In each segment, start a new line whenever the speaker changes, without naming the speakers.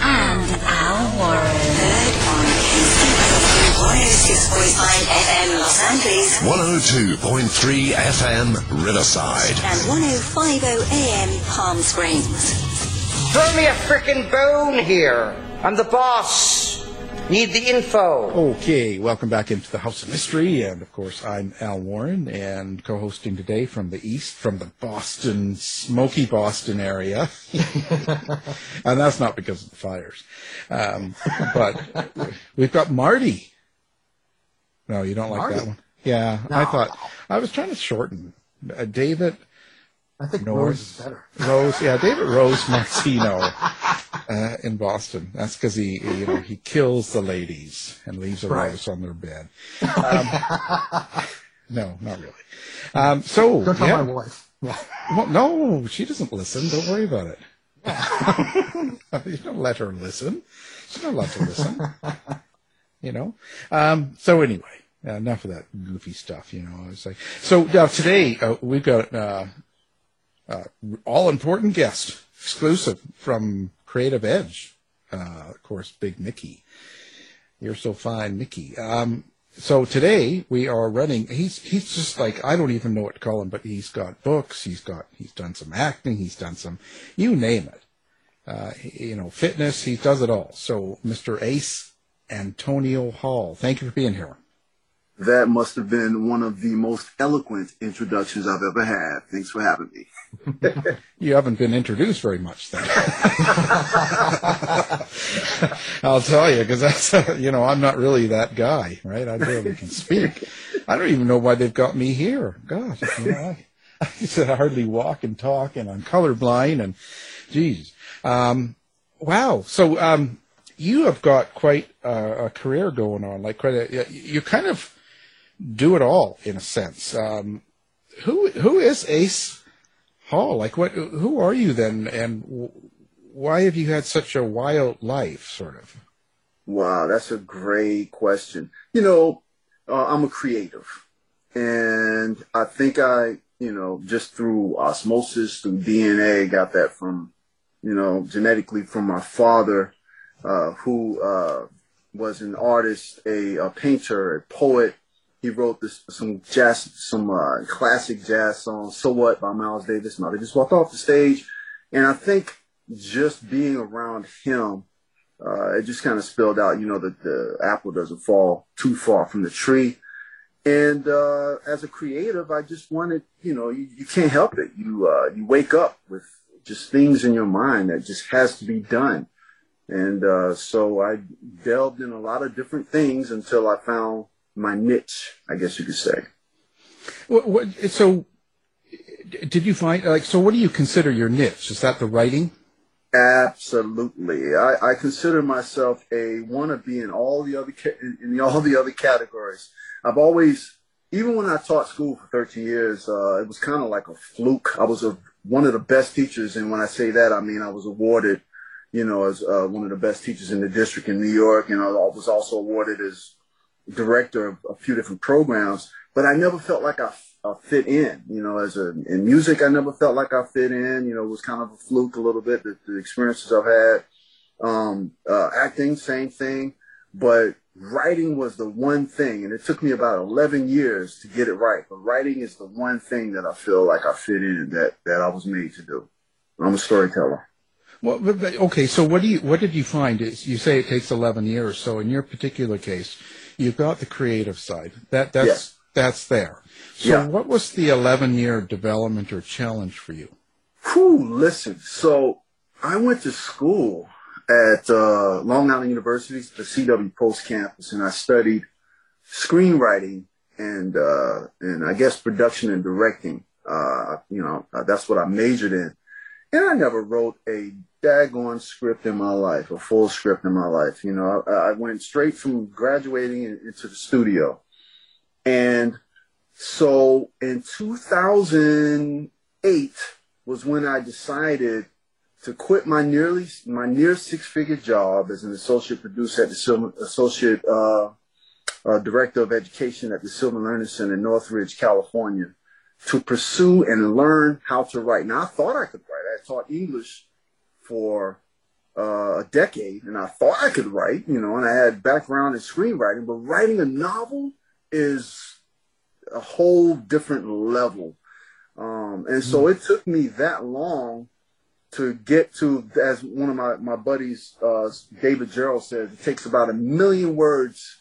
and Al Warren. Heard on KCSU 106.5 FM Los Angeles
102.3 FM Riverside.
and 105.0 AM Palm Springs.
Throw me a frickin' bone here. I'm the boss. Need the info.
Okay, welcome back into the House of Mystery, and of course, I'm Al Warren, and co-hosting today from the east, from the Boston, smoky Boston area, and that's not because of the fires, um, but we've got Marty. No, you don't like that one. Yeah, I thought I was trying to shorten uh, David.
I think
North.
Rose is better.
Rose, yeah, David Rose Martino uh, in Boston. That's because he, you know, he kills the ladies and leaves a
Right.
rose on their bed. Um, no, not really. Um, so,
Don't tell
yeah.
my wife.
Well, no, she doesn't listen. Don't worry about it. you don't let her listen. She's not allowed to listen. you know. Um, so anyway, uh, enough of that goofy stuff. You know, I was like, so now today uh, we've got uh, all important guest exclusive from Creative Edge. Uh, of course, Big Mickey. You're so fine, Mickey. Um, so today we are running. He's he's just like I don't even know what to call him, but he's got books. He's got he's done some acting. He's done some you name it. Uh, you know, fitness. He does it all. So Mr. Ace Antonio Hall, thank you for being here.
That must have been one of the most eloquent introductions I've ever had. Thanks for having me.
You haven't been introduced very much then. I'll tell you, because that's, you know, I'm not really that guy, right? I barely can speak. I don't even know why they've got me here. Gosh, you know, I, I said I hardly walk and talk, and I'm colorblind, and geez. Um, wow. So, um, you have got quite a, a career going on, like quite a, you kind of do it all in a sense. Um, who, who is Ace Hall? Like, what? Who are you then, and why have you had such a wild life, sort of?
Wow, that's a great question. You know, uh, I'm a creative, and I think I, you know, just through osmosis, through DNA, got that from, you know, genetically from my father, uh, who uh, was an artist, a, a painter, a poet. He wrote this some jazz, some uh, classic jazz songs. "So What" by Miles Davis. Now they just walked off the stage, and I think just being around him uh, it just kind of spelled out, you know, that the apple doesn't fall too far from the tree. And uh, as a creative, I just wanted, you know, you, you can't help it. You uh, you wake up with just things in your mind that just has to be done. And uh, so I delved in a lot of different things until I found my niche, I guess you could say.
What, what, so, did you find like so? What do you consider your niche? Is that the writing?
Absolutely. I, I consider myself a wannabe in all the other ca- in, in all the other categories. I've always, even when I taught school for 13 years, uh, it was kind of like a fluke. I was a one of the best teachers, and when I say that, I mean I was awarded, you know, as uh, one of the best teachers in the district in New York, and I was also awarded as director of a few different programs. But I never felt like I uh, fit in. You know, as a in music, I never felt like I fit in. You know, it was kind of a fluke a little bit. The, the experiences I've had, um, uh, acting, same thing, but writing was the one thing, and it took me about eleven years to get it right. But writing is the one thing that I feel like I fit in that that I was made to do. I'm a storyteller.
Well, okay. So what do you what did you find? You say it takes eleven years. So in your particular case, you've got the creative side. That that's that's there. So yeah. what was the 11 year development or challenge for you?
Whew, listen, so I went to school at uh, Long Island University, the CW Post campus, and I studied screenwriting and uh, and I guess production and directing. Uh, you know, uh, that's what I majored in. And I never wrote a daggone script in my life, a full script in my life. You know, I, I went straight from graduating into the studio. And so in 2008 was when I decided to quit my nearly my near six figure job as an associate producer at the Silver, associate uh, uh, director of education at the Silver Learning Center in Northridge, California, to pursue and learn how to write. Now I thought I could write. I taught English for uh, a decade, and I thought I could write. You know, and I had background in screenwriting, but writing a novel is a whole different level. Um, and so mm. it took me that long to get to, as one of my, my buddies, uh, David Gerrold says, it takes about a million words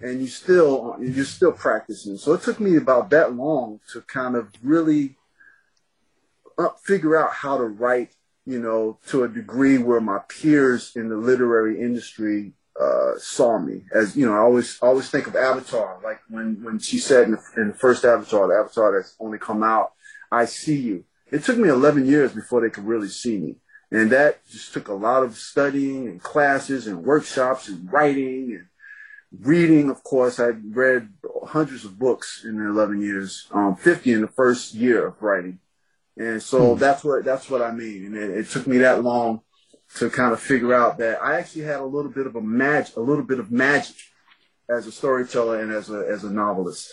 and you still, you're still practicing. So it took me about that long to kind of really uh, figure out how to write, you know, to a degree where my peers in the literary industry uh, saw me as you know. I always always think of Avatar, like when when she said in the, in the first Avatar, the Avatar that's only come out, "I see you." It took me 11 years before they could really see me, and that just took a lot of studying and classes and workshops and writing and reading. Of course, I read hundreds of books in the 11 years, um, 50 in the first year of writing, and so hmm. that's what that's what I mean. And it, it took me that long to kind of figure out that I actually had a little bit of a magic, a little bit of magic as a storyteller and as a as a novelist.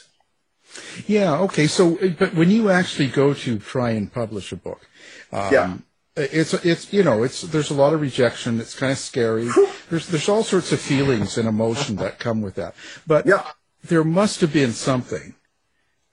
Yeah. Okay. So, but when you actually go to try and publish a book, um, yeah. It's it's you know it's there's a lot of rejection. It's kind of scary. There's there's all sorts of feelings and emotion that come with that. But yeah. there must have been something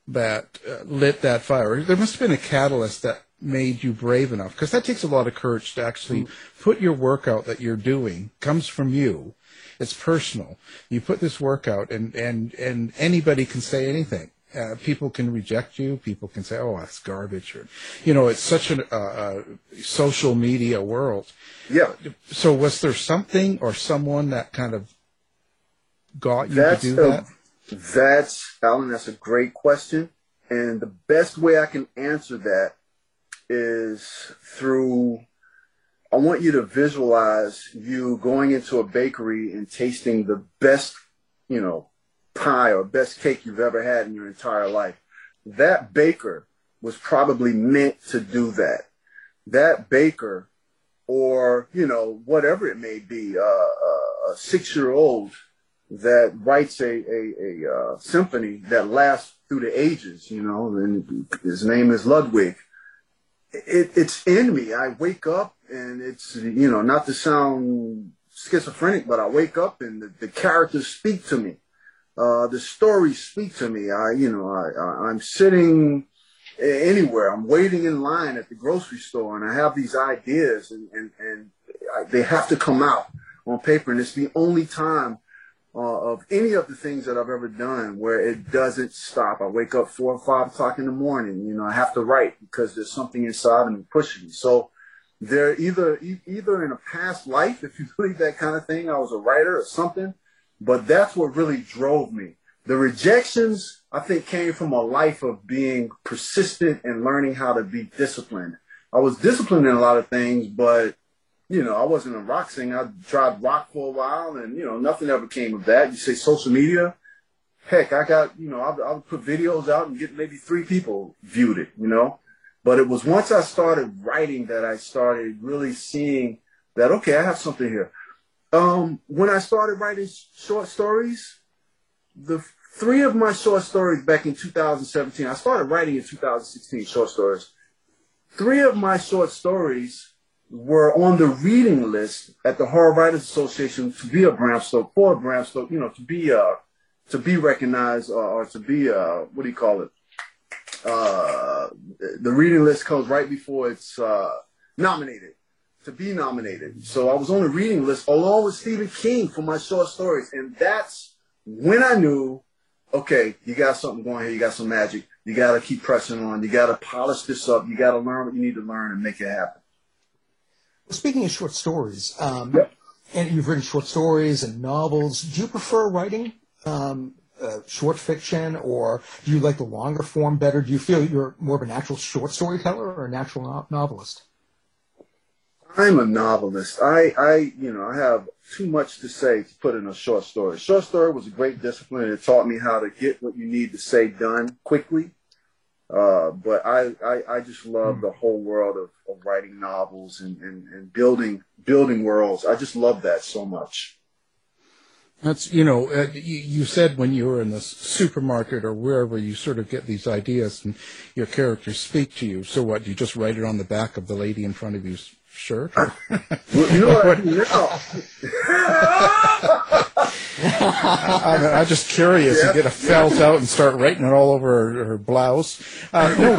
that uh, lit that fire. There must have been a catalyst that made you brave enough? Because that takes a lot of courage to actually put your work out that you're doing comes from you. It's personal. You put this work out, and and and anybody can say anything. Uh, people can reject you. People can say, "Oh, that's garbage," or you know, it's such a uh, uh, social media world.
Yeah.
So, was there something or someone that kind of got you that's to do a, that?
That's Alan. That's a great question, and the best way I can answer that is through I want you to visualize you going into a bakery and tasting the best, you know, pie or best cake you've ever had in your entire life. That baker was probably meant to do that. That baker, or, you know, whatever it may be, uh, a six year old that writes a, a, a uh, symphony that lasts through the ages, you know, and his name is Ludwig it, it's in me. I wake up and it's, you know, not to sound schizophrenic, but I wake up and the, the characters speak to me. Uh, the stories speak to me. I, you know, I, I, I'm sitting anywhere. I'm waiting in line at the grocery store and I have these ideas and, and, and I, they have to come out on paper. And it's the only time uh, of any of the things that I've ever done where it doesn't stop. I wake up four or five o'clock in the morning. You know, I have to write because there's something inside of me pushing me. So they're either either in a past life, if you believe that kind of thing, I was a writer or something. But that's what really drove me. the rejections I think came from a life of being persistent and learning how to be disciplined. I was disciplined in a lot of things, but you know, I wasn't a rock singer. I tried rock for a while, and you know, nothing ever came of that. You say social media, heck, I got you know, I, would put videos out and get maybe three people viewed it, you know. But it was once I started writing that I started really seeing that okay, I have something here. Um, when I started writing short stories, the three of my short stories back in 2017, I started writing in 2016 short stories. Three of my short stories were on the reading list at the Horror Writers Association to be a Bram Stoker, for a Bram Stoker, you know, to be uh, to be recognized or, or to be uh, what do you call it? Uh, the reading list comes right before it's uh, nominated to be nominated. So I was on the reading list along with Stephen King for my short stories, and that's when I knew, okay, you got something going here, you got some magic. You got to keep pressing on. You got to polish this up. You got to learn what you need to learn and make it happen.
Well, speaking of short stories, um,
Yep.
and you've written short stories and novels. Do you prefer writing um, uh, short fiction, or do you like the longer form better? Do you feel you're more of a natural short storyteller or a natural no- novelist?
I'm a novelist. I, I, you know, I have too much to say to put in a short story. Short story was a great discipline. It taught me how to get what you need to say done quickly. Uh, but I, I, I just love the whole world of, of writing novels and, and, and building, building worlds. I just love that so much.
That's you know uh, you, you said when you were in the supermarket or wherever you sort of get these ideas and your characters speak to you. So what? You just write it on the back of the lady in front of you's shirt. or-
Well, you know what? I do now?
I'm, I'm just curious.
Yeah.
You get a felt out and start writing it all over her, her blouse. Uh, no,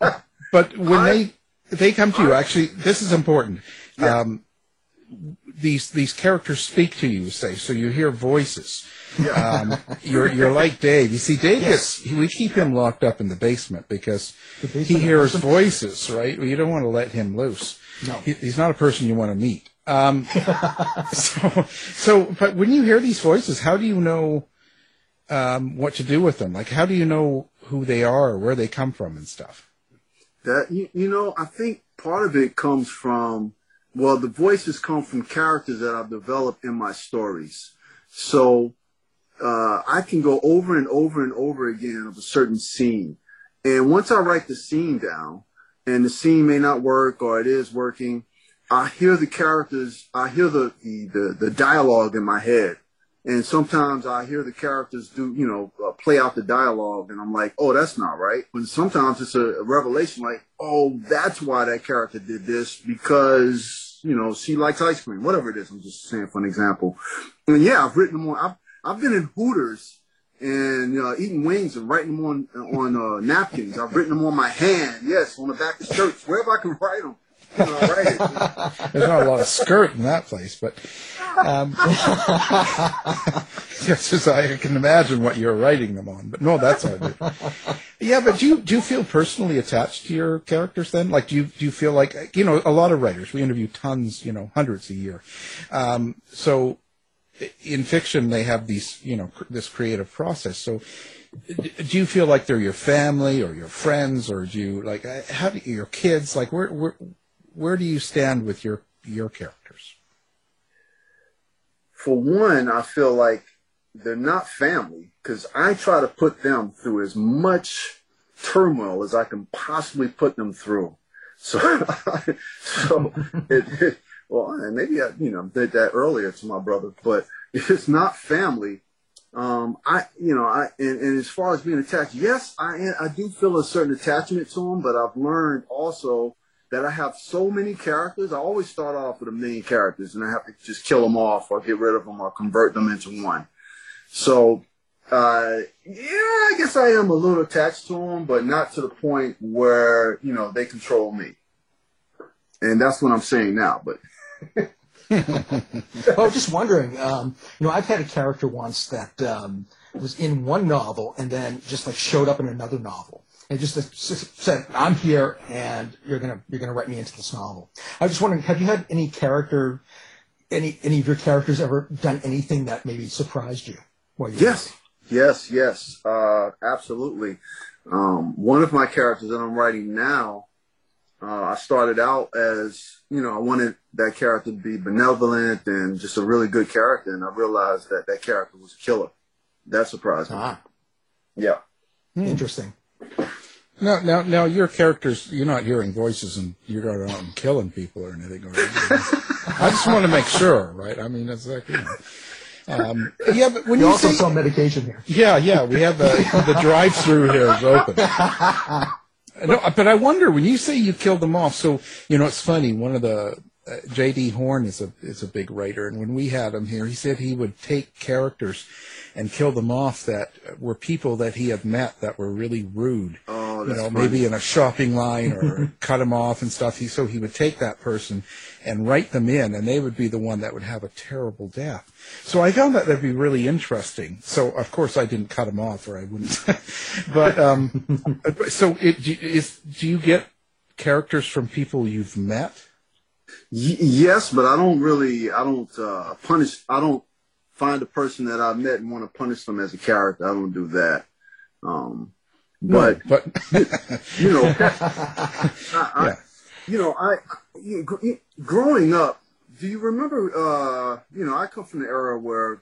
but but when they they come to you, actually, this is important. Um, these these characters speak to you, say, so you hear voices. Um, you're you're like Dave. You see, Dave gets we keep him locked up in the basement because he
basement
hears
person?
voices. Right? You don't want to let him loose.
No.
He, he's not a person you want to meet. Um, so, so, but when you hear these voices, how do you know um, what to do with them? Like, how do you know who they are, or where they come from, and stuff?
That you, you know, I think part of it comes from well, the voices come from characters that I've developed in my stories. So uh, I can go over and over and over again of a certain scene, and once I write the scene down, and the scene may not work or it is working, I hear the characters, I hear the the the, the dialogue in my head. And sometimes I hear the characters do, you know, uh, play out the dialogue, and I'm like, oh, that's not right. But sometimes it's a, a revelation, like, oh, that's why that character did this because, you know, she likes ice cream, whatever it is. I'm just saying for an example. And yeah, I've written them on. I've I've been in Hooters and uh, eating wings and writing them on on uh, napkins. I've written them on my hand, yes, on the back of shirts, wherever I can write them.
There's not a lot of skirt in that place, but um, just as I can imagine what you're writing them on. But no, that's all good. Yeah, but do you do you feel personally attached to your characters then? Like, do you do you feel like you know a lot of writers? We interview tons, you know, hundreds a year. Um, so in fiction, they have these, you know, cr- this creative process. So. d- Do you feel like they're your family or your friends, or do you like uh, how do your kids like where where where do you stand with your your characters?
for one, I feel like they're not family because I try to put them through as much turmoil as I can possibly put them through. So, so it, it, well, maybe I, you know, did that earlier to my brother, but if it's not family, um, I, you know, I, and, and as far as being attached, yes, I, I do feel a certain attachment to them, but I've learned also that I have so many characters. I always start off with a million characters and I have to just kill them off or get rid of them or convert them into one. So, uh, yeah, I guess I am a little attached to them, but not to the point where, you know, they control me. And that's what I'm saying now, but
well, I was just wondering. Um, you know, I've had a character once that um, was in one novel and then just like showed up in another novel and just s- said, "I'm here, and you're gonna you're gonna write me into this novel." I was just wondering, have you had any character, any any of your characters ever done anything that maybe surprised you? While you were
Yes. Yes, yes, uh, absolutely. Um, one of my characters that I'm writing now, uh, I started out as, you know, I wanted that character to be benevolent and just a really good character, and I realized that that character was a killer. That surprised me.
Ah,
Yeah.
interesting.
Now, now, now, your characters, you're not hearing voices and you're going out and killing people or anything. Or I just want to make sure, right? I mean, it's like, you know. Um, yeah, but when
You
you,
also
say,
sell medication here.
yeah, yeah, we have the, the drive-through here is open. No, but I wonder when you say you killed them off. So you know, it's funny. One of the uh, J.D. Horn is a is a big writer, and when we had him here, he said he would take characters and kill them off that were people that he had met that were really rude.
Oh,
you know,
funny.
maybe in a shopping line or cut them off and stuff. He so he would take that person and write them in, and they would be the one that would have a terrible death. So I found that that'd be really interesting. So of course I didn't cut him off, or I wouldn't. but um, so it, is do you get characters from people you've met?
Y- yes, but I don't really, I don't uh, punish. I don't find a person that I met and want to punish them as a character. I don't do that. Um, but
but
you know, I, I,
Yeah.
you know, I you, growing up. Do you remember? Uh, you know, I come from the era where,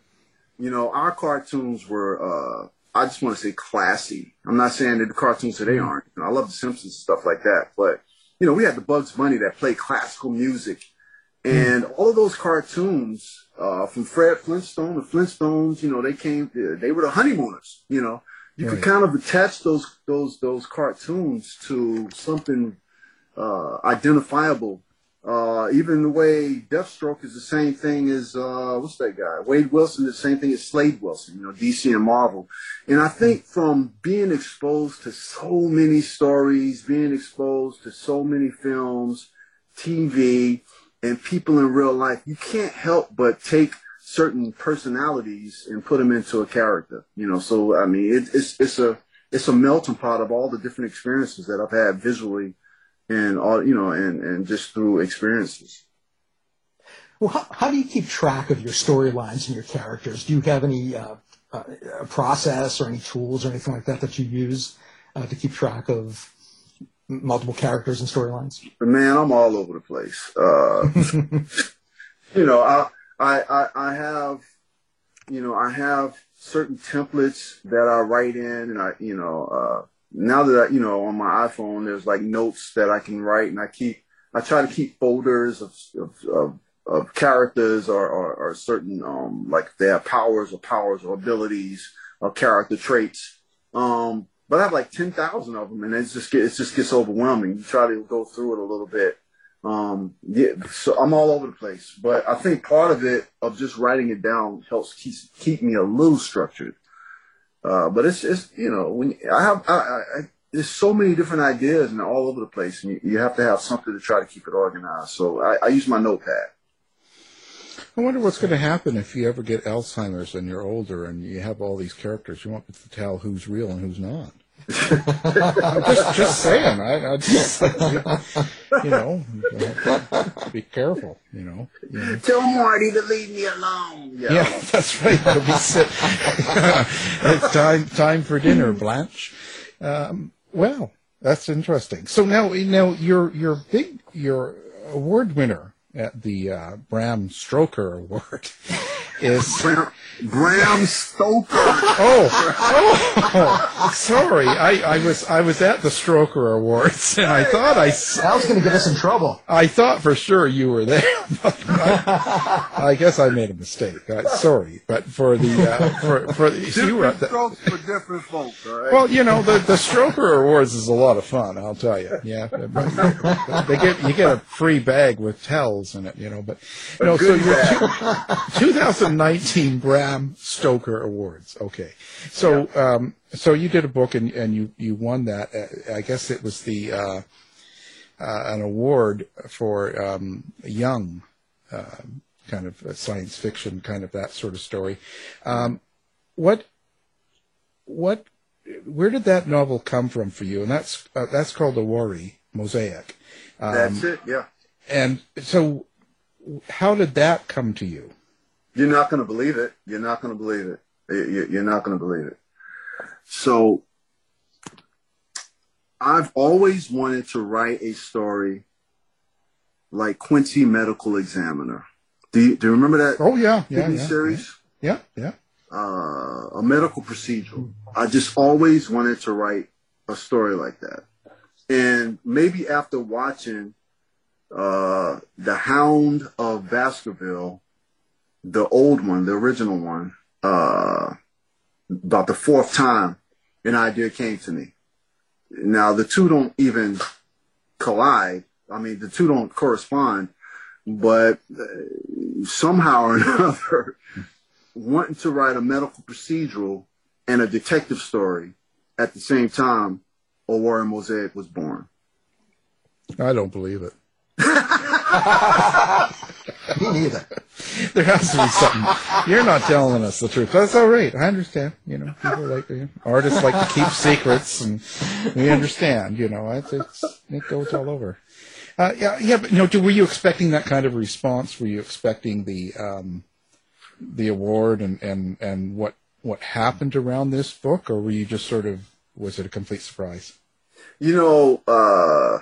you know, our cartoons were. Uh, I just want to say classy. I'm not saying that the cartoons today aren't. You know, I love the Simpsons and stuff like that, but you know, we had the Bugs Bunny that played classical music, and all of those cartoons, uh, from Fred Flintstone, the Flintstones, you know, they came. They were the honeymooners. You know, you could kind of attach those those those cartoons to something uh, identifiable. Uh, even the way Deathstroke is the same thing as uh, what's that guy? Wade Wilson is the same thing as Slade Wilson. You know, DC and Marvel. And I think from being exposed to so many stories, being exposed to so many films, TV, and people in real life, you can't help but take certain personalities and put them into a character. You know, so I mean, it, it's it's a it's a melting pot of all the different experiences that I've had visually and all you know and and just through experiences.
Well, how, how do you keep track of your storylines and your characters? Do you have any uh, uh, process or any tools or anything like that that you use uh, to keep track of multiple characters and storylines?
Man, I'm all over the place. Uh, you know, I, I, I, I have, you know, I have certain templates that I write in and I, you know, uh, now that I, you know, on my iPhone, there's like notes that I can write and I keep, I try to keep folders of, of, of, of characters or, or, or certain, um, like their powers or powers or abilities or character traits. Um, but I have like 10,000 of them and it's just, get, it just gets overwhelming. You try to go through it a little bit. Um, yeah, so I'm all over the place, but I think part of it of just writing it down helps keep, keep me a little structured. Uh, but it's, it's, you know, when I have, I, I, I, there's so many different ideas and all over the place and you, you have to have something to try to keep it organized. So I, I use my notepad.
I wonder what's going to happen if you ever get Alzheimer's and you're older and you have all these characters. You won't be able to tell who's real and who's not. I'm just, just saying. I, I just, you know, be careful. You know. You know.
Tell Marty to leave me alone.
Yeah, that's right. It'll be sit- it's time time for dinner, Blanche. Um, well, that's interesting. So now, now your your big your award winner at the uh, Bram Stroker Award is
Bram, Bram Stoker.
oh, oh sorry. I, I was I was at the Stroker Awards and I thought I.
That was going to get us in trouble.
I thought for sure you were there. But I, I guess I made a mistake. Uh, sorry, but for the uh, for for you were at
Different
the,
strokes for different folks, all right?
well, you know the the Stroker Awards is a lot of fun. I'll tell you. Yeah, they get you get a free bag with towels in it. You know, but no. So
good
your two, 2019 Bram Stoker Awards. Okay, so um, so you did a book and and you you won that. Uh, I guess it was the. Uh, uh, an award for um, young uh, kind of uh, science fiction, kind of that sort of story. Um, what, what, where did that novel come from for you? And that's uh, that's called a worry mosaic. Um,
That's it, yeah.
And so, how did that come to you?
You're not going to believe it. You're not going to believe it. You- you- You're not going to believe it. So I've always wanted to write a story like Quincy Medical Examiner. Do you, do you remember that?
Oh yeah, yeah,
TV
yeah,
series?
Yeah, yeah.
Uh, a medical procedural. I just always wanted to write a story like that. And maybe after watching uh, The Hound of Baskerville, the old one, the original one, uh, about the fourth time, an idea came to me. Now the two don't even collide. I mean, the two don't correspond, but uh, somehow or another, wanting to write a medical procedural and a detective story at the same time, a Warren Mosaic was born.
I don't believe it.
Me neither.
There has to be something. You're not telling us the truth. That's all right. I understand. You know, people like you know, artists like to keep secrets, and we understand. You know, it's, it's it goes all over. Uh, yeah, yeah. But you know, were you expecting that kind of response? Were you expecting the um, the award and, and, and what what happened around this book, or were you just sort of was it a complete surprise?
You know, uh,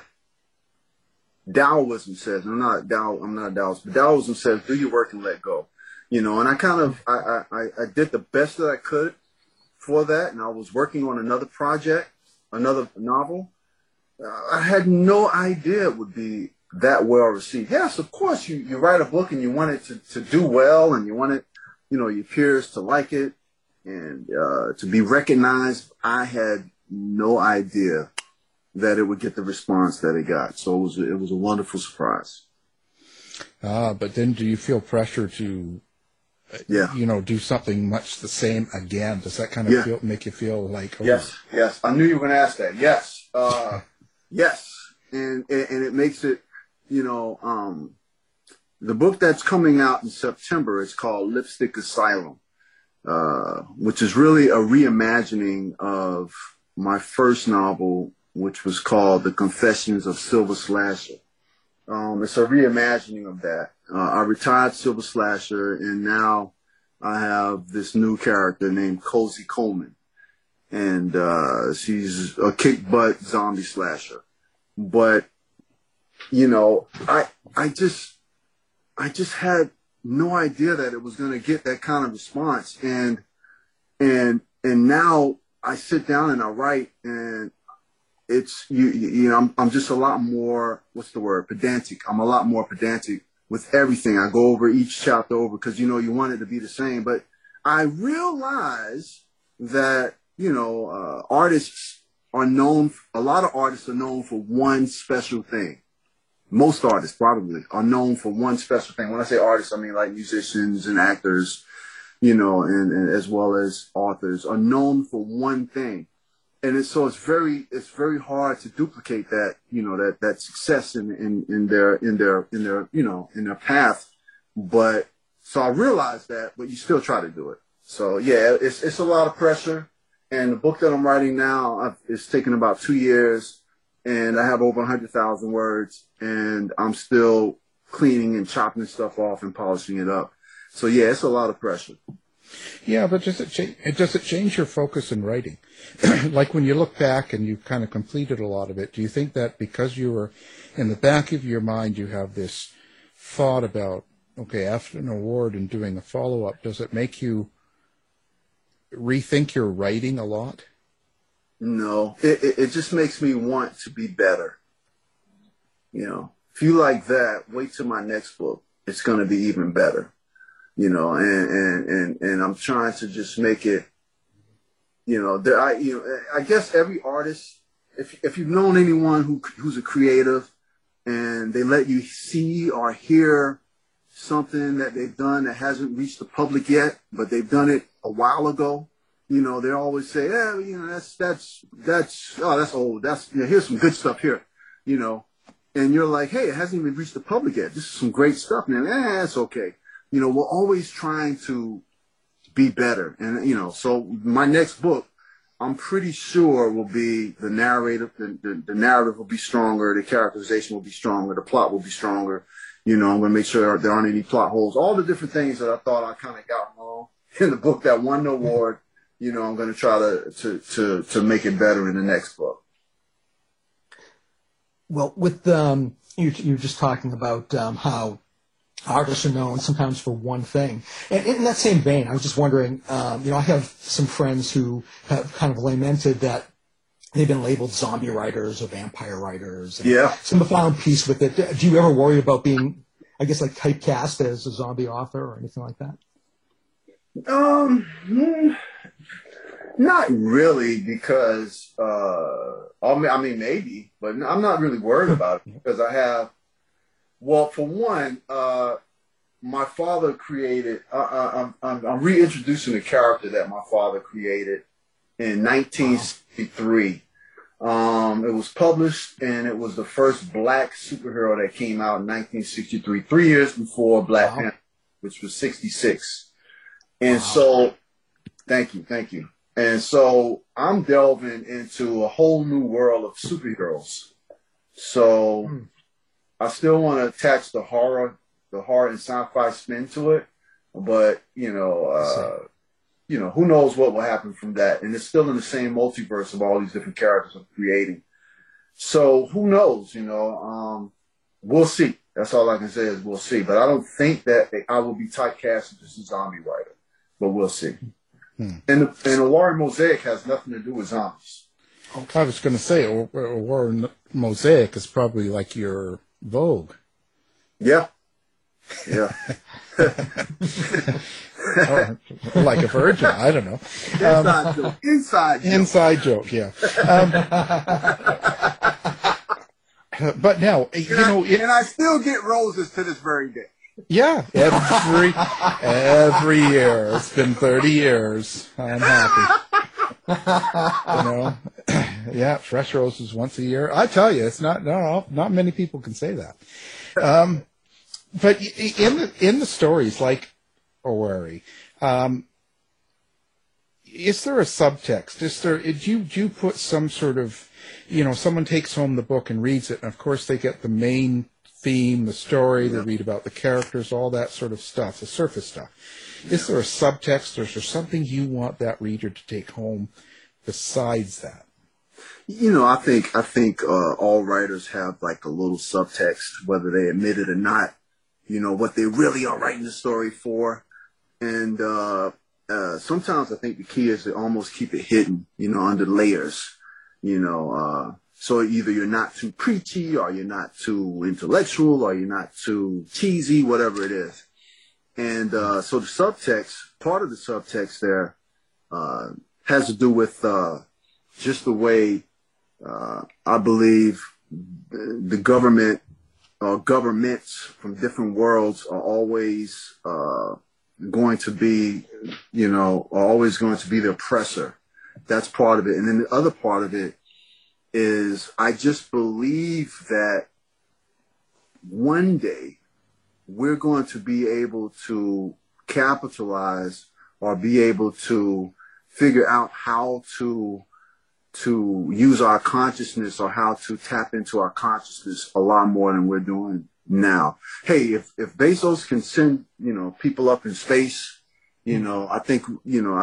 Taoism says, I'm not Tao, I'm not a Taoist, but Taoism says, do your work and let go. You know, and I kind of, I, I, I did the best that I could for that. And I was working on another project, another novel. Uh, I had no idea it would be that well received. Yes, of course, you, you write a book and you want it to, to do well and you want it, you know, your peers to like it and uh, to be recognized. I had no idea that it would get the response that it got. So it was it was a wonderful surprise.
Ah, but then do you feel pressure to, uh,
Yeah.
you know, do something much the same again? Does that kind of
Yeah.
feel, make you feel like, oh,
Yes, yes. I knew you were going to ask that. Yes, uh, yes, and, and and it makes it, you know, um, the book that's coming out in September is called Lipstick Asylum, uh, which is really a reimagining of my first novel, which was called The Confessions of Silver Slasher. Um, it's a reimagining of that. Uh, I retired Silver Slasher, and now I have this new character named Cozy Coleman and uh, she's a kick butt zombie slasher. But you know, I I just I just had no idea that it was going to get that kind of response, and and and now I sit down and I write, and it's you you know I'm I'm just a lot more what's the word pedantic. I'm a lot more pedantic with everything. I go over each chapter over because you know you want it to be the same, but I realize that you know uh, artists are known. A lot of artists are known for one special thing. Most artists probably are known for one special thing. When I say artists, I mean like musicians and actors, you know, and, and as well as authors are known for one thing. And it's, so it's very, it's very hard to duplicate that, you know, that, that success in, in, in their, in their, in their, you know, in their path. But so I realized that, but you still try to do it. So yeah, it's, it's a lot of pressure. And the book that I'm writing now, I've, it's taken about two years and I have over 100,000 words and I'm still cleaning and chopping stuff off and polishing it up. So yeah, it's a lot of pressure.
Yeah, but does it change? Does it change your focus in writing? like when you look back and you've kind of completed a lot of it, do you think that because you were in the back of your mind, you have this thought about okay, after an award and doing a follow up, does it make you rethink your writing a lot?
No, it, it, it just makes me want to be better. You know, if you like that, wait till my next book. It's going to be even better. You know, and, and, and, and I'm trying to just make it, you know, I, you know, I guess every artist, if, if you've known anyone who, who's a creative and they let you see or hear something that they've done that hasn't reached the public yet, but they've done it a while ago, you know, they always say, yeah, you know, that's, that's, that's, oh, that's old. That's, you know, here's some good stuff here, you know, and you're like, hey, it hasn't even reached the public yet. This is some great stuff, man. Eh, that's okay. You know, we're always trying to be better. And, you know, so my next book, I'm pretty sure will be the narrative, the, the, the narrative will be stronger, the characterization will be stronger, the plot will be stronger. You know, I'm going to make sure there aren't any plot holes, all the different things that I thought I kind of got wrong in the book that won the award. you know, I'm going to try to, to, to, to make it better in the next book.
Well, with um, you, you were just talking about um, how artists are known sometimes for one thing. And in that same vein, I was just wondering, um, you know, I have some friends who have kind of lamented that they've been labeled zombie writers or vampire writers.
yeah.
Some have found peace with it. Do you ever worry about being, I guess, like typecast as a zombie author or anything like that?
Um, hmm, not really, because uh, I mean, I mean, maybe, but I'm not really worried about it because I have. Well, for one, uh, my father created. Uh, I'm, I'm, I'm reintroducing a character that my father created in 1963. Um, it was published, and it was the first black superhero that came out in 1963, three years before Black Panther, which was 66. And so, thank you, thank you. And so I'm delving into a whole new world of superheroes. So I still want to attach the horror, the horror and sci-fi spin to it, but you know, uh, you know, who knows what will happen from that? And it's still in the same multiverse of all these different characters I'm creating. So who knows? You know, um, we'll see. That's all I can say is we'll see. But I don't think that I will be typecast as a zombie writer. But we'll see.
Hmm.
And the, and the Warren Mosaic has nothing to do with zombies.
I was going to say, or Warren Mosaic is probably like your Vogue.
Yeah. Yeah.
or like a virgin. I don't know.
Inside joke. Inside joke.
Inside joke. Yeah. Um, but now, you
and
know, it,
and I still get roses to this very day.
yeah, every every year. It's been thirty years. I'm happy. you know, yeah, fresh roses once a year. I tell you, it's not no, not many people can say that. Um, but in the in the stories like Owari, um, is there a subtext? Is there? Do you do you put some sort of, you know, someone takes home the book and reads it, and of course they get the main theme, the story. They read about the characters, all that sort of stuff, the surface stuff. Is there a subtext, or is there something you want that reader to take home besides that?
You know, I think I think uh, all writers have like a little subtext, whether they admit it or not. You know what they really are writing the story for, and uh, uh, sometimes I think the key is to almost keep it hidden. You know, under layers. You know, uh, so either you're not too preachy, or you're not too intellectual, or you're not too cheesy, whatever it is. And uh, so the subtext, part of the subtext there, uh, has to do with just the way uh, I believe the government or governments from different worlds are always uh, going to be, you know, are always going to be the oppressor. That's part of it. And then the other part of it is I just believe that one day we're going to be able to capitalize or be able to figure out how to to use our consciousness or how to tap into our consciousness a lot more than we're doing now. Hey, if if Bezos can send you know people up in space, you know, I think you know.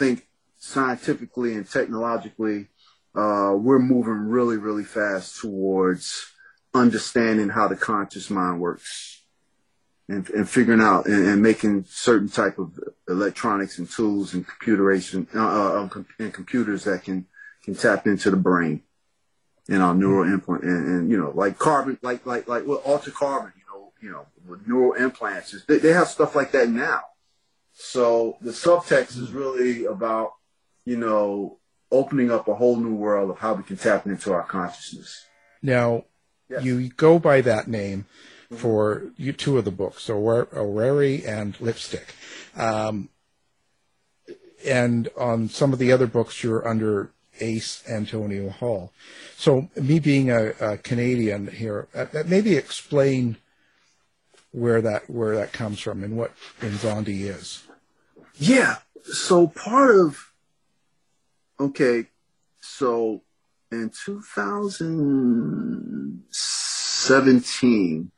I think scientifically and technologically, uh, we're moving really, really fast towards understanding how the conscious mind works and, and figuring out and, and, making certain type of electronics and tools and computeration uh, uh, um, and computers that can can tap into the brain and our neural implant and, and you know like carbon like like like well, Altered Carbon you know you know with neural implants they, they have stuff like that now so the subtext is really about you know opening up a whole new world of how we can tap into our consciousness
now yes. you go by that name for you, two of the books, Oware and Lipstick. Um, and on some of the other books, you're under Ace Antonio Hall. So, me being a, a Canadian here, uh, uh, maybe explain where that where that comes from and what Nzondi is.
Yeah. So part of okay, so in 2017,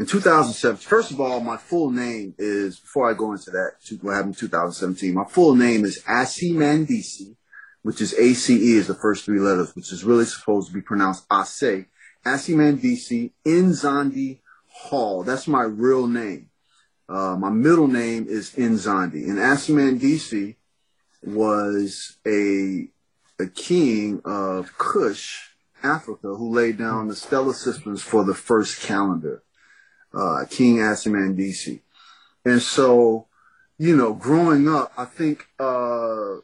in 2007, first of all, my full name is, before I go into that, what happened in 2017, my full name is Asi Mandisi, which is ACE is the first three letters, which is really supposed to be pronounced Ase. Asi Mandisi Nzondi Hall. That's my real name. Uh, my middle name is Nzondi. And Asi Mandisi was a, a king of Kush, Africa, who laid down the stellar systems for the first calendar uh, King Asimandisi. And so, you know, growing up, I think uh,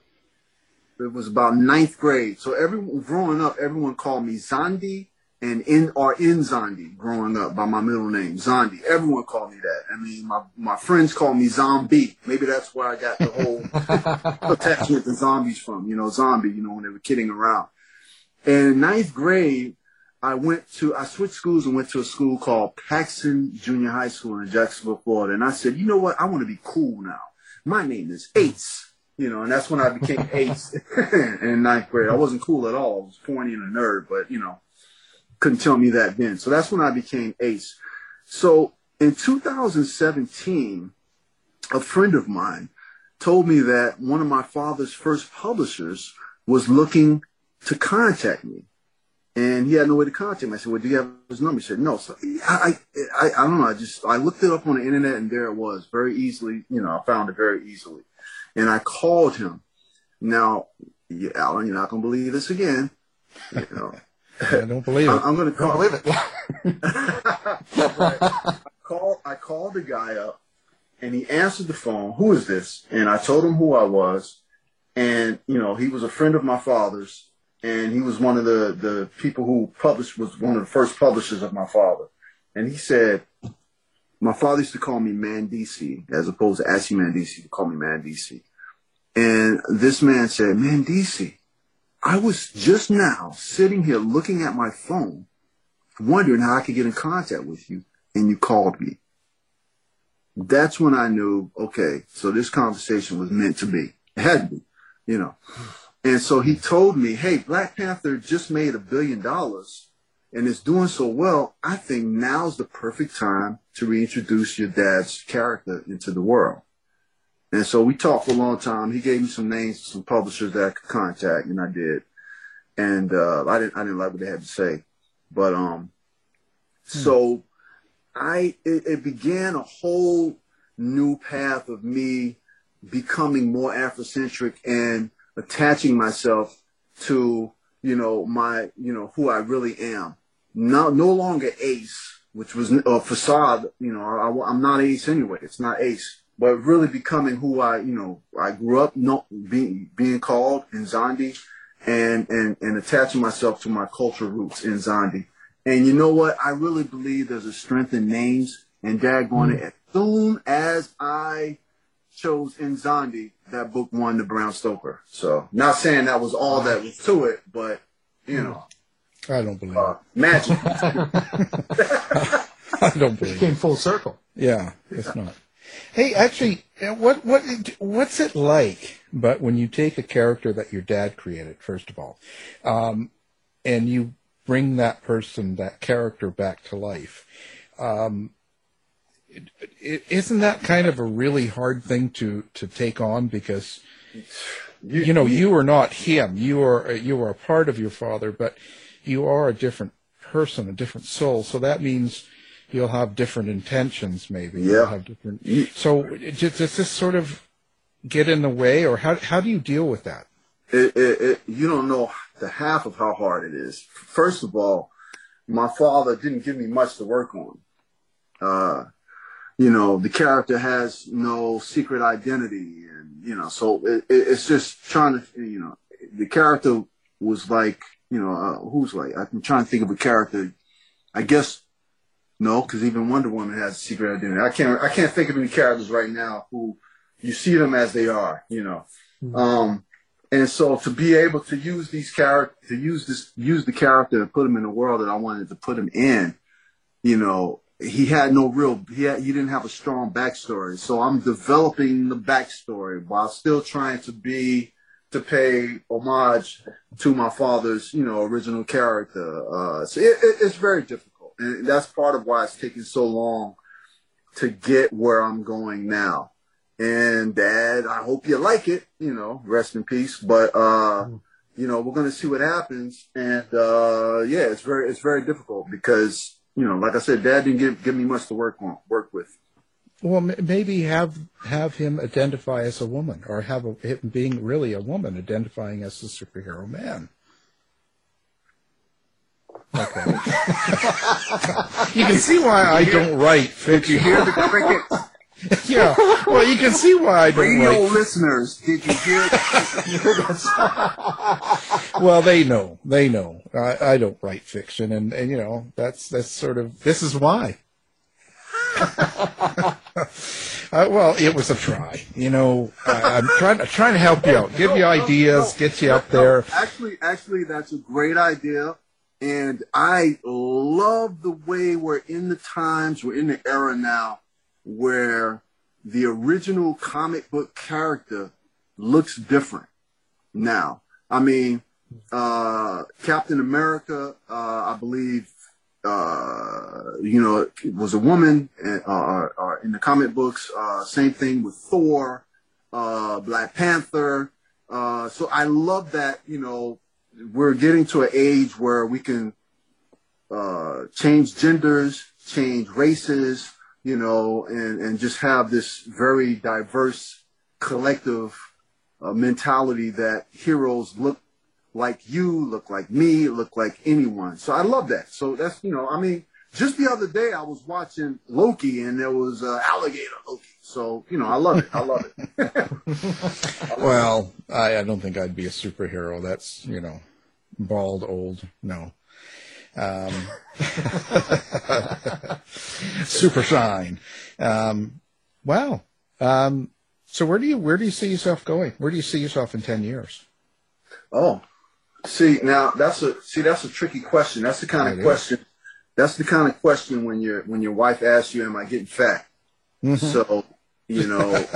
it was about ninth grade. So everyone growing up, everyone called me Zandi and in or Nzondi growing up by my middle name, Zandi. Everyone called me that. I mean, my, my friends called me Zombie. Maybe that's where I got the whole attachment to zombies from, you know, zombie, you know, when they were kidding around. And in ninth grade, I went to, I switched schools and went to a school called Paxon Junior High School in Jacksonville, Florida. And I said, you know what? I want to be cool now. My name is Ace. You know, and that's when I became Ace in ninth grade. I wasn't cool at all. I was pointy and a nerd, but you know, couldn't tell me that then. So that's when I became Ace. So in 2017, a friend of mine told me that one of my father's first publishers was looking to contact me and he had no way to contact me. I said, "Well, do you have his number?" He said, "No." So I, I, I don't know. I just I looked it up on the internet, and there it was, very easily. You know, I found it very easily, and I called him. Now, Alan, you're not gonna believe this again. You know,
I don't believe it. I,
am gonna call.
believe it.
I call. I called the guy up, and he answered the phone. Who is this? And I told him who I was, and you know, he was a friend of my father's and he was one of the, the people who published, was one of the first publishers of my father. And he said, my father used to call me Mandisi, as opposed to Asi Mandisi, to call me Mandisi. And this man said, Mandisi, I was just now sitting here looking at my phone, wondering how I could get in contact with you, and you called me. That's when I knew, okay, so this conversation was meant to be. It had to be, you know. And so he told me, hey, Black Panther just made a billion dollars and it's doing so well. I think now's the perfect time to reintroduce your dad's character into the world. And so we talked for a long time. He gave me some names, some publishers that I could contact, and I did. And uh, I didn't, I didn't like what they had to say, but um, so I it, it began a whole new path of me becoming more Afrocentric and attaching myself to you know my you know who I really am. No, no longer Ace, which was a facade. You know, I, I'm not Ace anyway. It's not Ace, but really becoming who I you know I grew up not being being called Nzondi, and and and attaching myself to my cultural roots Nzondi. And you know what? I really believe there's a strength in names. And daggone it, as soon as I chose Nzondi, that book won the Bram Stoker. So, not saying that was all that was to it, but you know,
I don't believe
uh, magic.
I don't believe
Came full circle.
Yeah, it's not. Hey, actually, uh, what what what's it like? But when you take a character that your dad created, first of all, um, and you bring that person, that character back to life, um, it, it, isn't that kind of a really hard thing to to take on because you, you know you are not him. You are you are a part of your father, but you are a different person, a different soul. So that means you'll have different intentions, maybe. You'll
Yeah.
have different. So it- does this sort of get in the way, or how how do you deal with that?
it, it, it, you don't know the half of how hard it is. First of all, my father didn't give me much to work on. Uh, you know, the character has no secret identity, and you know, so it, it, it's just trying to, you know, the character was like, you know, uh, who's like, I'm trying to think of a character. I guess no, because even Wonder Woman has a secret identity. I can't, I can't think of any characters right now who you see them as they are. You know, um, and so to be able to use these character, to use this, use the character and put him in the world that I wanted to put him in, you know, he had no real, he had, he didn't have a strong backstory. So I'm developing the backstory while still trying to be, to pay homage to my father's, you know, original character. Uh, so it, it, it's very difficult. And that's part of why it's taking so long to get where I'm going now. And dad, I hope you like it, you know, rest in peace. But, uh, you know, we're going to see what happens. And, uh, yeah, it's very, it's very difficult because, you know, like I said, dad didn't give, give me much to work on, work with.
Well, m- maybe have have him identify as a woman, or have a, him being really a woman identifying as a superhero man. Okay. you can see why I don't write fiction.
Did you hear the cricket?
yeah. Well, you can see why I don't
Radio
write.
listeners, did you hear
Well, they know. They know. I, I don't write fiction, and, and you know that's that's sort of this is why. uh, well, it was a try. You know, I, I'm trying to trying to help you out, give you ideas, get you up there.
Actually, actually, that's a great idea. And I love the way we're in the times, we're in the era now where the original comic book character looks different now. I mean, uh, Captain America, uh, I believe, uh, you know, was a woman uh, uh, uh, in the comic books. Uh, same thing with Thor, Black Panther. So I love that, you know, we're getting to an age where we can uh, change genders, change races, you know, and, and just have this very diverse collective uh, mentality that heroes look like you, look like me, look like anyone. So I love that. So that's, you know, I mean, just the other day I was watching Loki and there was uh, alligator Loki. So, you know, I love it. I love it.
Well, I, I don't think I'd be a superhero. That's you know, bald, old. No. Um, super shine. Um, wow. Um, so where do you where do you see yourself going? Where do you see yourself in ten years?
Oh, see now that's a see that's a tricky question. That's the kind
It
of
is.
question. That's the kind of question when your when your wife asks you, "Am I getting fat?"
Mhm.
So You know,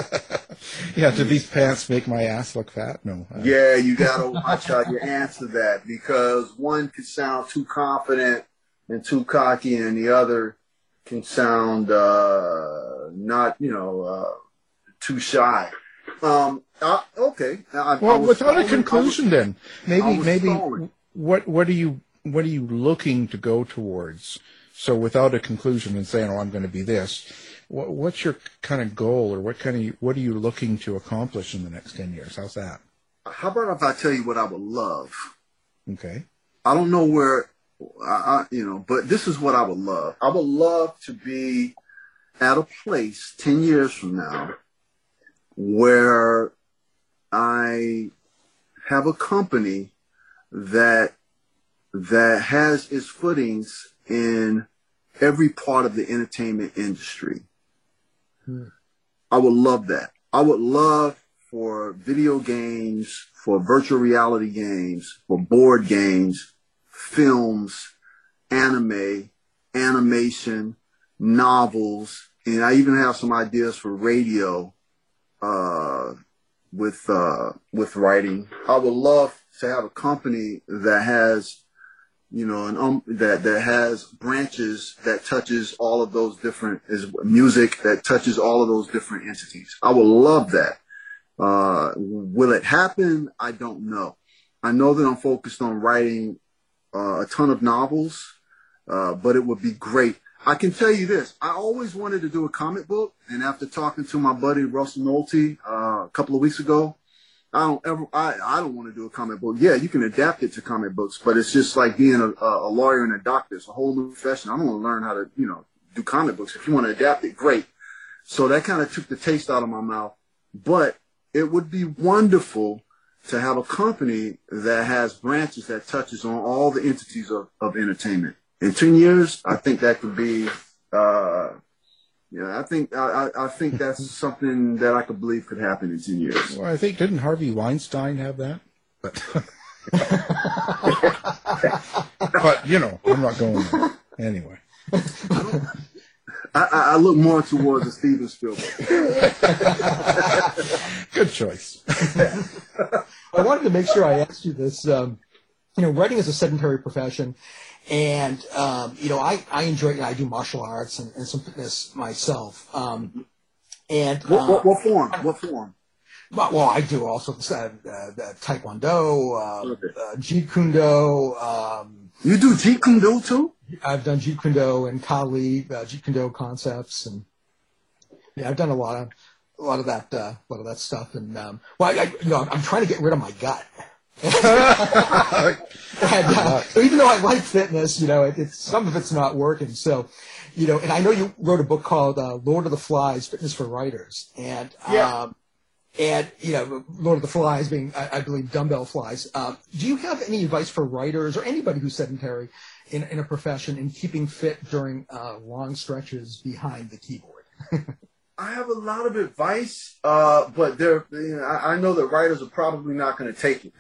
Yeah, do these pants make my ass look fat? No. Uh,
yeah, you gotta watch how you answer that because one could sound too confident and too cocky, and the other can sound uh, not, you know, uh, too shy. Um, uh, okay. I, I
Well,
was
without a conclusion,
was-
then maybe maybe
stalling.
what what are you what are you looking to go towards? So without a conclusion and saying, "Oh, I'm going to be this," what, what's your kind of goal, or what kind of what are you looking to accomplish in the next ten years? How's that?
How about if I tell you what I would love?
Okay.
I don't know where, I, I, you know, but this is what I would love. I would love to be at a place 10 years from now where I have a company that, that has its footings in every part of the entertainment industry. I would love that. I would love for video games, for virtual reality games, for board games, films, anime, animation, novels, and I even have some ideas for radio uh, with uh, with writing. I would love to have a company that has you know, an um, that that has branches that touches all of those different is music that touches all of those different entities. I would love that. Uh, will it happen? I don't know. I know that I'm focused on writing uh, a ton of novels, uh, but it would be great. I can tell you this: I always wanted to do a comic book, and after talking to my buddy Russell Nohelty uh, a couple of weeks ago, I don't ever, I, I don't want to do a comic book. Yeah, you can adapt it to comic books, but it's just like being a, a lawyer and a doctor. It's a whole new profession. I don't want to learn how to, you know, do comic books. If you want to adapt it, great. So that kind of took the taste out of my mouth, but it would be wonderful to have a company that has branches that touches on all the entities of, of entertainment. In 10 years, I think that could be, uh, yeah, I think I, I I think that's something that I could believe could happen in ten years.
Well, I think didn't Harvey Weinstein have that? But but you know, I'm not going there. Anyway.
I, I I look more towards a Steven Spielberg.
Good choice.
I wanted to make sure I asked you this. Um, you know, writing is a sedentary profession, and um, you know, I I enjoy. You know, I do martial arts and, and some fitness myself. Um, and
What, what,
uh,
what form? What form?
well, well, I do also uh, uh, uh, Taekwondo, uh, uh, Jeet Kune Um,
you do Jeet Kune Do too?
I've done Jeet Kune Do and Kali, uh, Jeet Kune Do concepts, and yeah, I've done a lot of a lot of that uh, a lot of that stuff. And um, well, I, I, you know, I'm trying to get rid of my gut. And, uh, even though I like fitness, you know, it, it's some of it's not working. So, you know, and I know you wrote a book called uh, Lord of the Flies: Fitness for Writers, and
Yeah.
um, and you know, Lord of the Flies being, I, I believe, dumbbell flies. Um, do you have any advice for writers or anybody who's sedentary in, in a profession in keeping fit during uh, long stretches behind the keyboard?
I have a lot of advice, uh, but there, you know, I, I know that writers are probably not going to take it.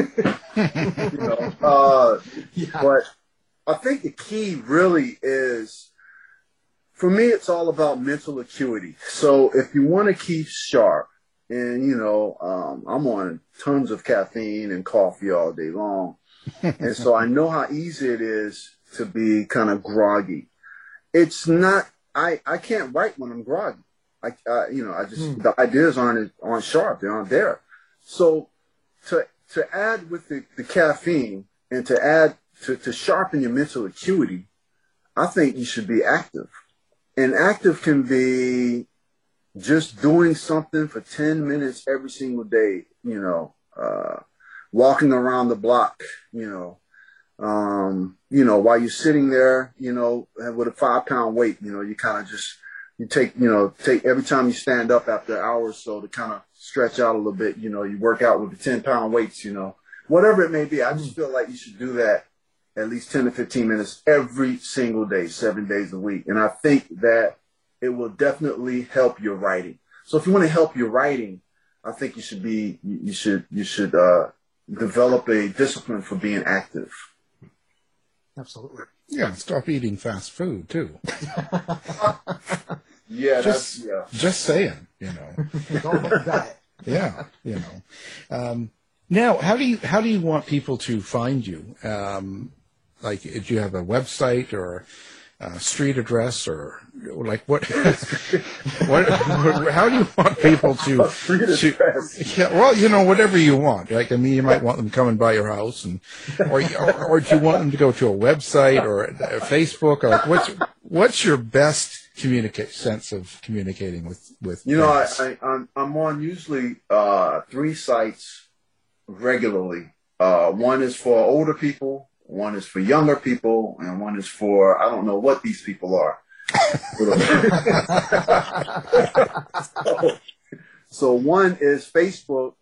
you know, uh, but I think the key really is, for me, it's all about mental acuity. So if you want to keep sharp, and you know, um, I'm on tons of caffeine and coffee all day long, and so I know how easy it is to be kind of groggy. It's not. I I can't write when I'm groggy. I, uh, you know, I just the ideas aren't aren't sharp. They aren't there. So to to add with the, the caffeine and to add to, to sharpen your mental acuity, I think you should be active. And active can be just doing something for 10 minutes every single day, you know, uh, walking around the block, you know, um, you know, while you're sitting there, you know, with a five pound weight, you know, you kind of just, you take, you know, take every time you stand up after an hour or so to kind of stretch out a little bit, you know, you work out with the 10 pound weights, you know, whatever it may be. I just feel like you should do that at least 10 to 15 minutes every single day, seven days a week. And I think that it will definitely help your writing. So if you want to help your writing, I think you should be, you should, you should, uh, develop a discipline for being active.
Absolutely.
Yeah, stop eating fast food too.
Yeah,
just
that's, yeah.
just saying, you know.
It's all about that.
Yeah, you know. Um, now, how do you how do you want people to find you? Um, like, do you have a website or a street address or like what? what? How do you want people to? to yeah, well, you know, whatever you want. Like, I mean, you might want them coming by your house, and or or, or do you want them to go to a website or a Facebook? Or like, what's what's your best communicate sense of communicating with with?
You know, I? I, I'm, I'm on usually uh, three sites regularly. Uh, one is for older people, one is for younger people, and one is for I don't know what these people are. so, so one is Facebook.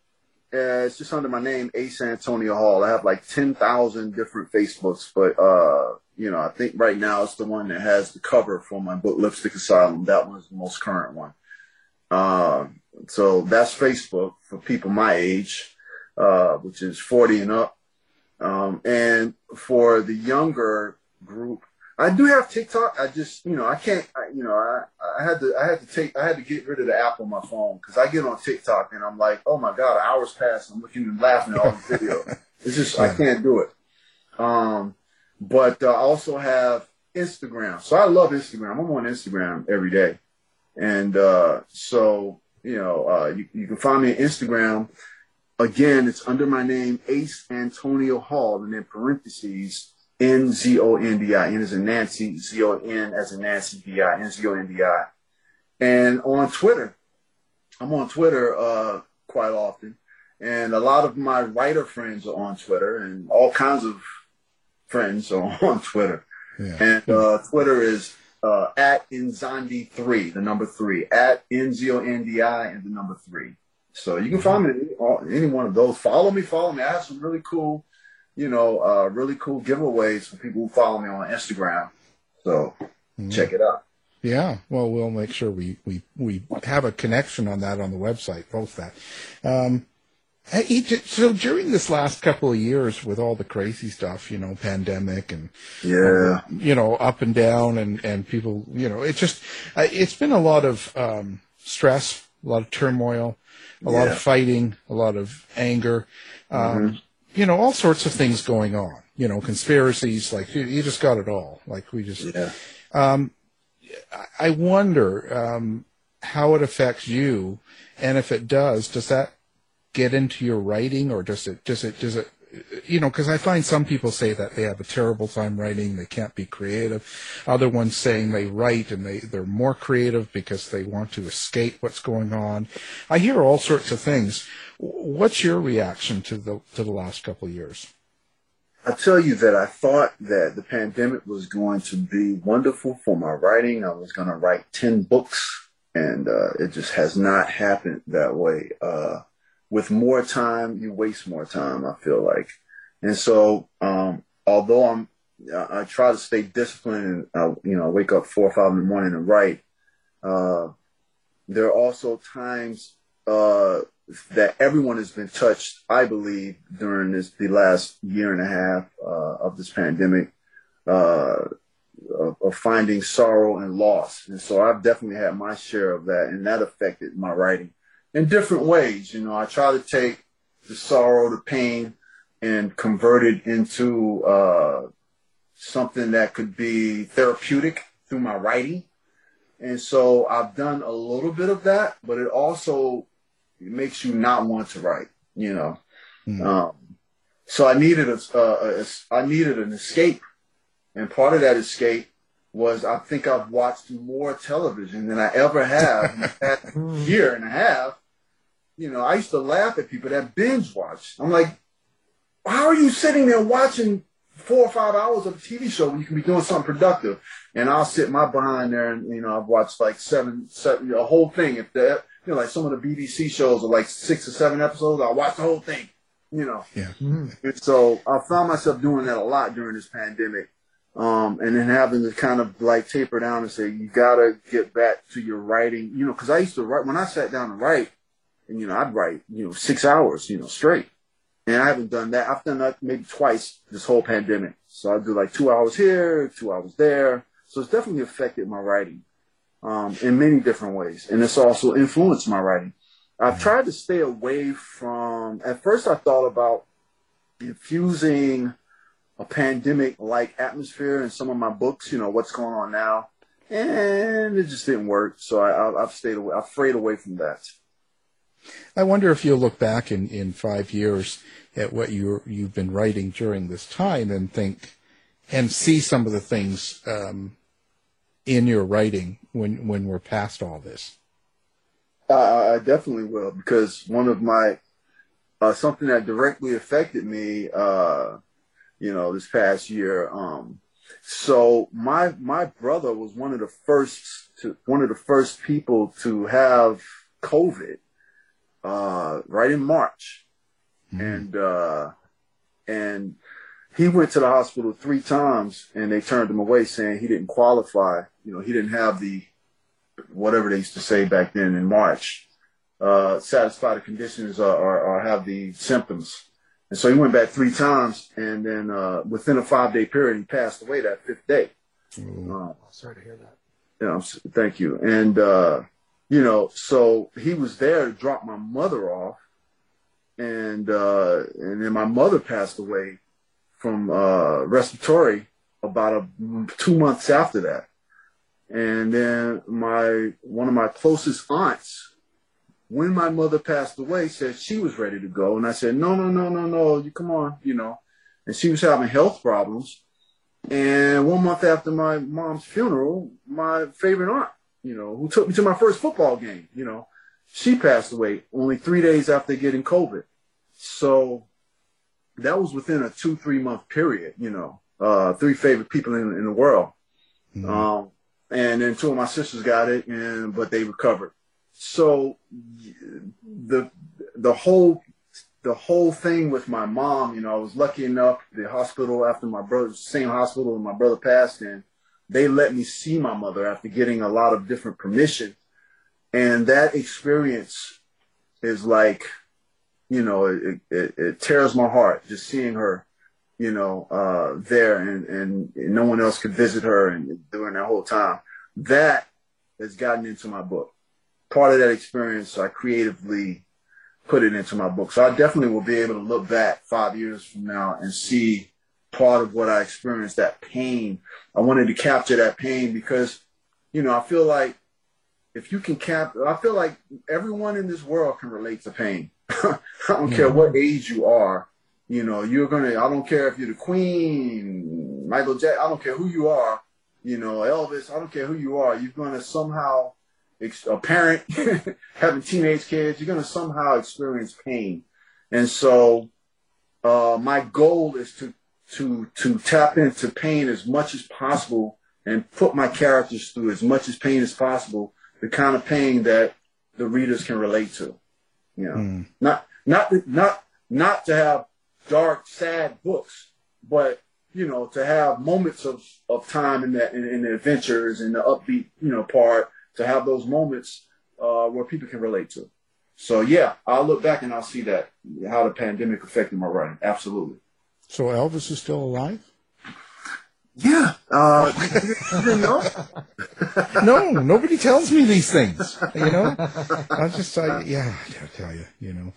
Uh, it's just under my name, Ace Antonio Hall. I have like ten thousand different Facebooks, but uh, you know, I think right now it's the one that has the cover for my book, Lipstick Asylum. That one's the most current one. Um, so that's Facebook for people my age, uh, which is 40 and up. Um, and for the younger group, I do have TikTok. I just, you know, I can't, I, you know, I, I had to, I had to take, I had to get rid of the app on my phone because I get on TikTok and I'm like, oh my God, hours pass. I'm looking and laughing at all the video. It's just, I can't do it. Um, but uh, I also have Instagram. So I love Instagram. I'm on Instagram every day. And uh, so, you know, uh, you, you can find me on Instagram. Again, it's under my name, Ace Antonio Hall, and then parentheses, N Z O N D I. N as in Nancy, Z O N as in Nancy, D I, N Z O N D I. And on Twitter, I'm on Twitter uh, quite often. And a lot of my writer friends are on Twitter, and all kinds of friends are on Twitter. And uh, Twitter is uh, at Nzondi3, the number three, at N-Z-O-N-D-I and the number three. So you can find me at any, any one of those. Follow me, follow me. I have some really cool, you know, uh, really cool giveaways for people who follow me on Instagram. So check it out.
Yeah, well, we'll make sure we, we, we have a connection on that on the website, post that. Um, so during this last couple of years with all the crazy stuff, you know, pandemic and,
Yeah.
you know, up and down and, and people, you know, it just, uh, it's been a lot of, um, stress, a lot of turmoil, a lot of fighting, a lot of anger, um,
Mhm.
You know, all sorts of things going on, you know, conspiracies, like you, you just got it all. Like we just, Yeah. um, I- I wonder um, how it affects you, and if it does, does that get into your writing, or does it does it does it you know? Because I find some people say that they have a terrible time writing, they can't be creative. Other ones saying they write and they they're more creative because they want to escape what's going on. I hear all sorts of things. What's your reaction to the to the last couple of years?
I tell you that I thought that the pandemic was going to be wonderful for my writing. I was going to write 10 books and uh, it just has not happened that way. Uh, with more time, you waste more time, I feel like. And so, um, although I'm, I I try to stay disciplined and, uh, you know, wake up four or five in the morning and write, uh, there are also times, uh, that everyone has been touched, I believe, during this the last year and a half uh, of this pandemic, uh, of, of finding sorrow and loss. And so I've definitely had my share of that, and that affected my writing in different ways. You know, I try to take the sorrow, the pain, and convert it into uh, something that could be therapeutic through my writing. And so I've done a little bit of that, but it also it makes you not want to write, you know. Um, so I needed a, a, a, I needed an escape, and part of that escape was I think I've watched more television than I ever have in the past mm. year and a half. You know, I used to laugh at people that binge watch. I'm like, how are you sitting there watching four or five hours of a TV show when you can be doing something productive? And I'll sit my behind there and, you know, I've watched like seven, seven, a whole thing. If the, you know, like some of the BBC shows are like six or seven episodes, I'll watch the whole thing, you know.
Yeah. Mm.
And so I found myself doing that a lot during this pandemic. Um, and then having to kind of like taper down and say, you gotta get back to your writing, you know, cause I used to write, when I sat down to write, and, you know, I'd write, you know, six hours, you know, straight. And I haven't done that. I've done that maybe twice this whole pandemic. So I do like two hours here, two hours there. So it's definitely affected my writing. um, in many different ways, and it's also influenced my writing. I've tried to stay away from. At first, I thought about infusing a pandemic-like atmosphere in some of my books. You know what's going on now, and it just didn't work. So I, have stayed away. I've strayed away from that.
I wonder if you'll look back in, in five years at what you you've been writing during this time and think and see some of the things um, in your writing when when we're past all this.
Uh, I definitely will because one of my uh, something that directly affected me, uh, you know, this past year. Um, so my my brother was one of the first to one of the first people to have COVID uh, right in March, mm-hmm. and uh, and he went to the hospital three times, and they turned him away, saying he didn't qualify. You know, he didn't have the whatever they used to say back then in March, uh, satisfy the conditions or, or, or, have the symptoms. And so he went back three times, and then uh, within a five day period, he passed away that fifth day.
Um, sorry to hear that.
Yeah, thank you. And uh, you know, so he was there to drop my mother off, and uh, and then my mother passed away from uh, respiratory about a, two months after that, and then my one of my closest aunts, when my mother passed away, said she was ready to go, and I said, no, no, no, no, no, you come on, you know, and she was having health problems, and one month after my mom's funeral, my favorite aunt you know, who took me to my first football game, you know, she passed away only three days after getting COVID. So that was within a two, three month period, you know, uh, three favorite people in, in the world. Mm-hmm. Um, and then two of my sisters got it and, but they recovered. So the, the whole, the whole thing with my mom, you know, I was lucky enough, the hospital after my brother, same hospital that my brother passed in, they let me see my mother after getting a lot of different permission. And that experience is like, you know, it, it, it tears my heart just seeing her, you know, uh, there and, and no one else could visit her and during that whole time. That has gotten into my book. Part of that experience, I creatively put it into my book. So I definitely will be able to look back five years from now and see part of what I experienced, that pain. I wanted to capture that pain because, you know, I feel like if you can cap, I feel like everyone in this world can relate to pain. I don't care what age you are. You know, you're gonna. I don't care if you're the Queen, Michael Jackson. I don't care who you are. You know, Elvis. I don't care who you are. You're gonna somehow, a parent having teenage kids. You're gonna somehow experience pain, and so uh, my goal is to to to tap into pain as much as possible and put my characters through as much as pain as possible, the kind of pain that the readers can relate to. You know, mm. not not not not to have dark, sad books, but you know, to have moments of, of time in that in, in the adventures and the upbeat, you know, part, to have those moments uh, where people can relate to. So yeah, I'll look back and I'll see that how the pandemic affected my writing. Absolutely.
So Elvis is still alive?
Yeah. Uh, you know?
no, nobody tells me these things. You know, I just, I, yeah, I tell you, you know,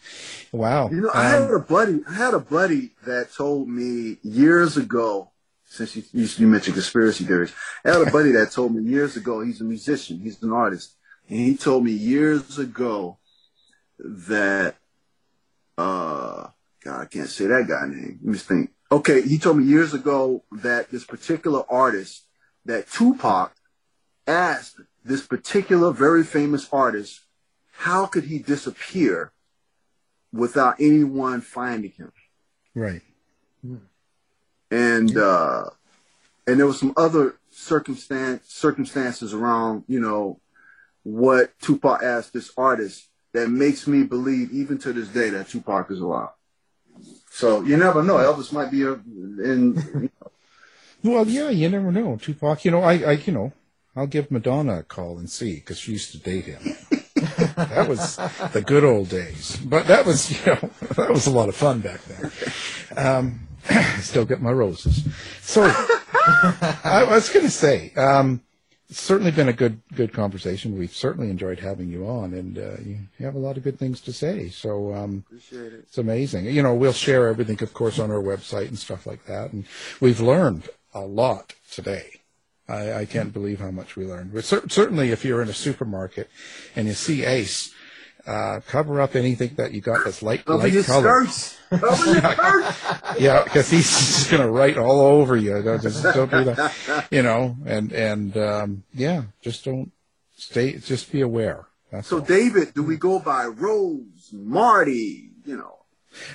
wow.
You know, um, I had a buddy. I had a buddy that told me years ago. Since you, you mentioned conspiracy theories, I had a buddy that told me years ago. He's a musician. He's an artist, and he told me years ago that uh God, I can't say that guy name. Let me think. Okay, he told me years ago that this particular artist, that Tupac asked this particular very famous artist, how could he disappear without anyone finding him?
Right.
And uh, and there was some other circumstance circumstances around, you know, what Tupac asked this artist that makes me believe even to this day that Tupac is alive. So you never know. Elvis might be a, in. You know.
well, yeah, you never know. Tupac, you know, I, I, you know, I'll give Madonna a call and see because she used to date him. that was the good old days. But that was, you know, that was a lot of fun back then. Um, still get my roses. So I, was going to say, um, it's certainly been a good good conversation. We've certainly enjoyed having you on, and uh, you have a lot of good things to say. So um,
Appreciate it.
it's amazing. You know, we'll share everything, of course, on our website and stuff like that. And we've learned a lot today. I, I can't believe how much we learned. But cer- certainly, if you're in a supermarket and you see Ace, uh, cover up anything that you got that's light
Cover
light color.
skirts. Your skirts.
Yeah, because he's just going to write all over you. Don't, just don't do that. You know, and and um, yeah, just don't stay. Just be aware. That's
So, David, do we go by Rose, Marty, you know?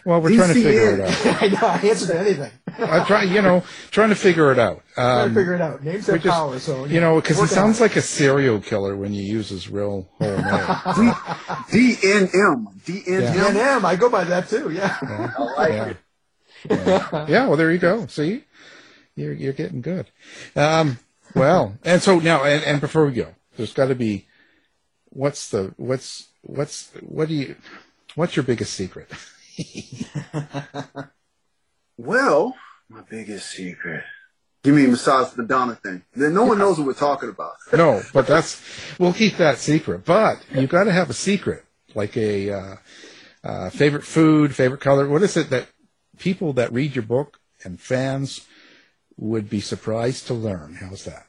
Well, we're trying to figure it out.
I know. I answer to anything.
I'm trying, you know, trying to figure it out.
Trying
Um,
to figure it out. Names
we
have
just-
power, so
you know, because
it
sounds
it.
like a serial killer when you use his real whole name.
DNM. DNM.
DNM. I go by that too. Yeah.
I like
Yeah.
it.
yeah. Yeah, well, there you go. See, you're you're getting good. Um, well, and so now, and, and before we go, there's got to be, what's the what's what's what do you, what's your biggest secret?
Well, my biggest secret. You mean besides the Madonna thing. Then no one knows what we're talking about.
no, but that's we'll keep that secret. But you've got to have a secret, like a uh, uh, favorite food, favorite color. What is it that people that read your book and fans would be surprised to learn? How's that?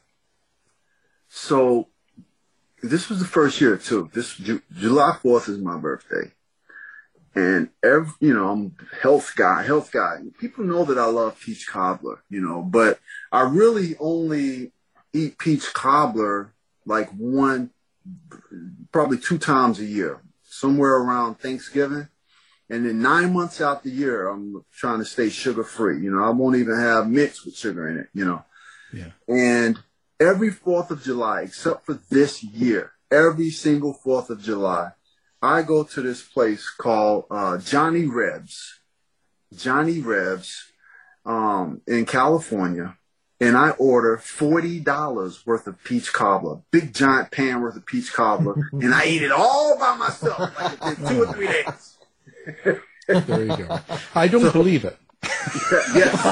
So this was the first year too. This Ju- July fourth is my birthday, and every you know I'm health guy, health guy. People know that I love peach cobbler, you know, but I really only eat peach cobbler like one, probably two times a year, somewhere around Thanksgiving. And then nine months out the year, I'm trying to stay sugar free. You know, I won't even have mixed with sugar in it, you know.
Yeah.
And every 4th of July, except for this year, every single 4th of July, I go to this place called uh, Johnny Rebs. Johnny Rebs um, in California. And I order $40 worth of peach cobbler, big giant pan worth of peach cobbler. and I eat it all by myself, like in two or three days.
There you go. I don't believe it.
yes.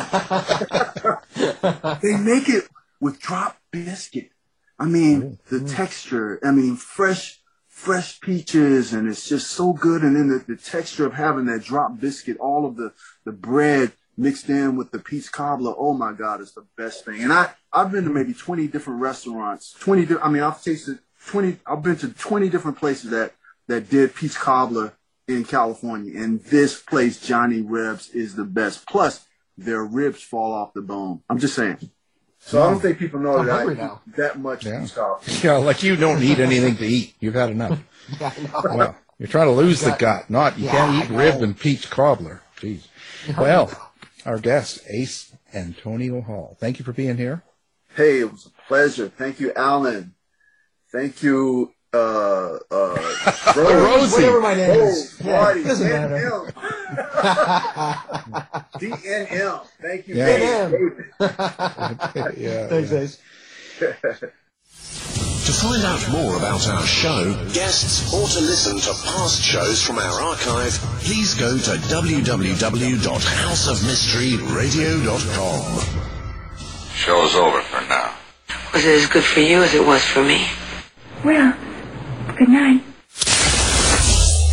they make it with drop biscuit. I mean, the texture, I mean, fresh, fresh peaches, and it's just so good. And then the, the texture of having that drop biscuit, all of the, the bread mixed in with the peach cobbler. Oh my God, it's the best thing. And I, I've been to maybe 20 different restaurants, 20, di- I mean, I've tasted 20, I've been to 20 different places that, that did peach cobbler in California. And this place, Johnny Ribs, is the best. Plus, their ribs fall off the bone. I'm just saying. So I don't think people know
I'm
that I
hungry
eat that much peach cobbler.
Yeah, like you don't need anything to eat. You've had enough.
Yeah,
Well, you're trying to lose the gut, not you
Yeah,
can't eat rib and peach cobbler. Jeez. Well, our guest, Ace Antonio Hall. Thank you for being here.
Hey, it was a pleasure. Thank you, Alan. Thank you, uh, uh,
Rosie.
Whatever my name is.
Oh,
Yeah,
Marty,
doesn't matter.
DNM. DNM. Thank you,
Yeah.
Dave.
yeah.
Thanks, Ace.
To find out more about our show, guests, or to listen to past shows from our archive, please go to www.houseofmysteryradio.com.
Show's over for now.
Was it as good for you as it was for me?
Well, good night.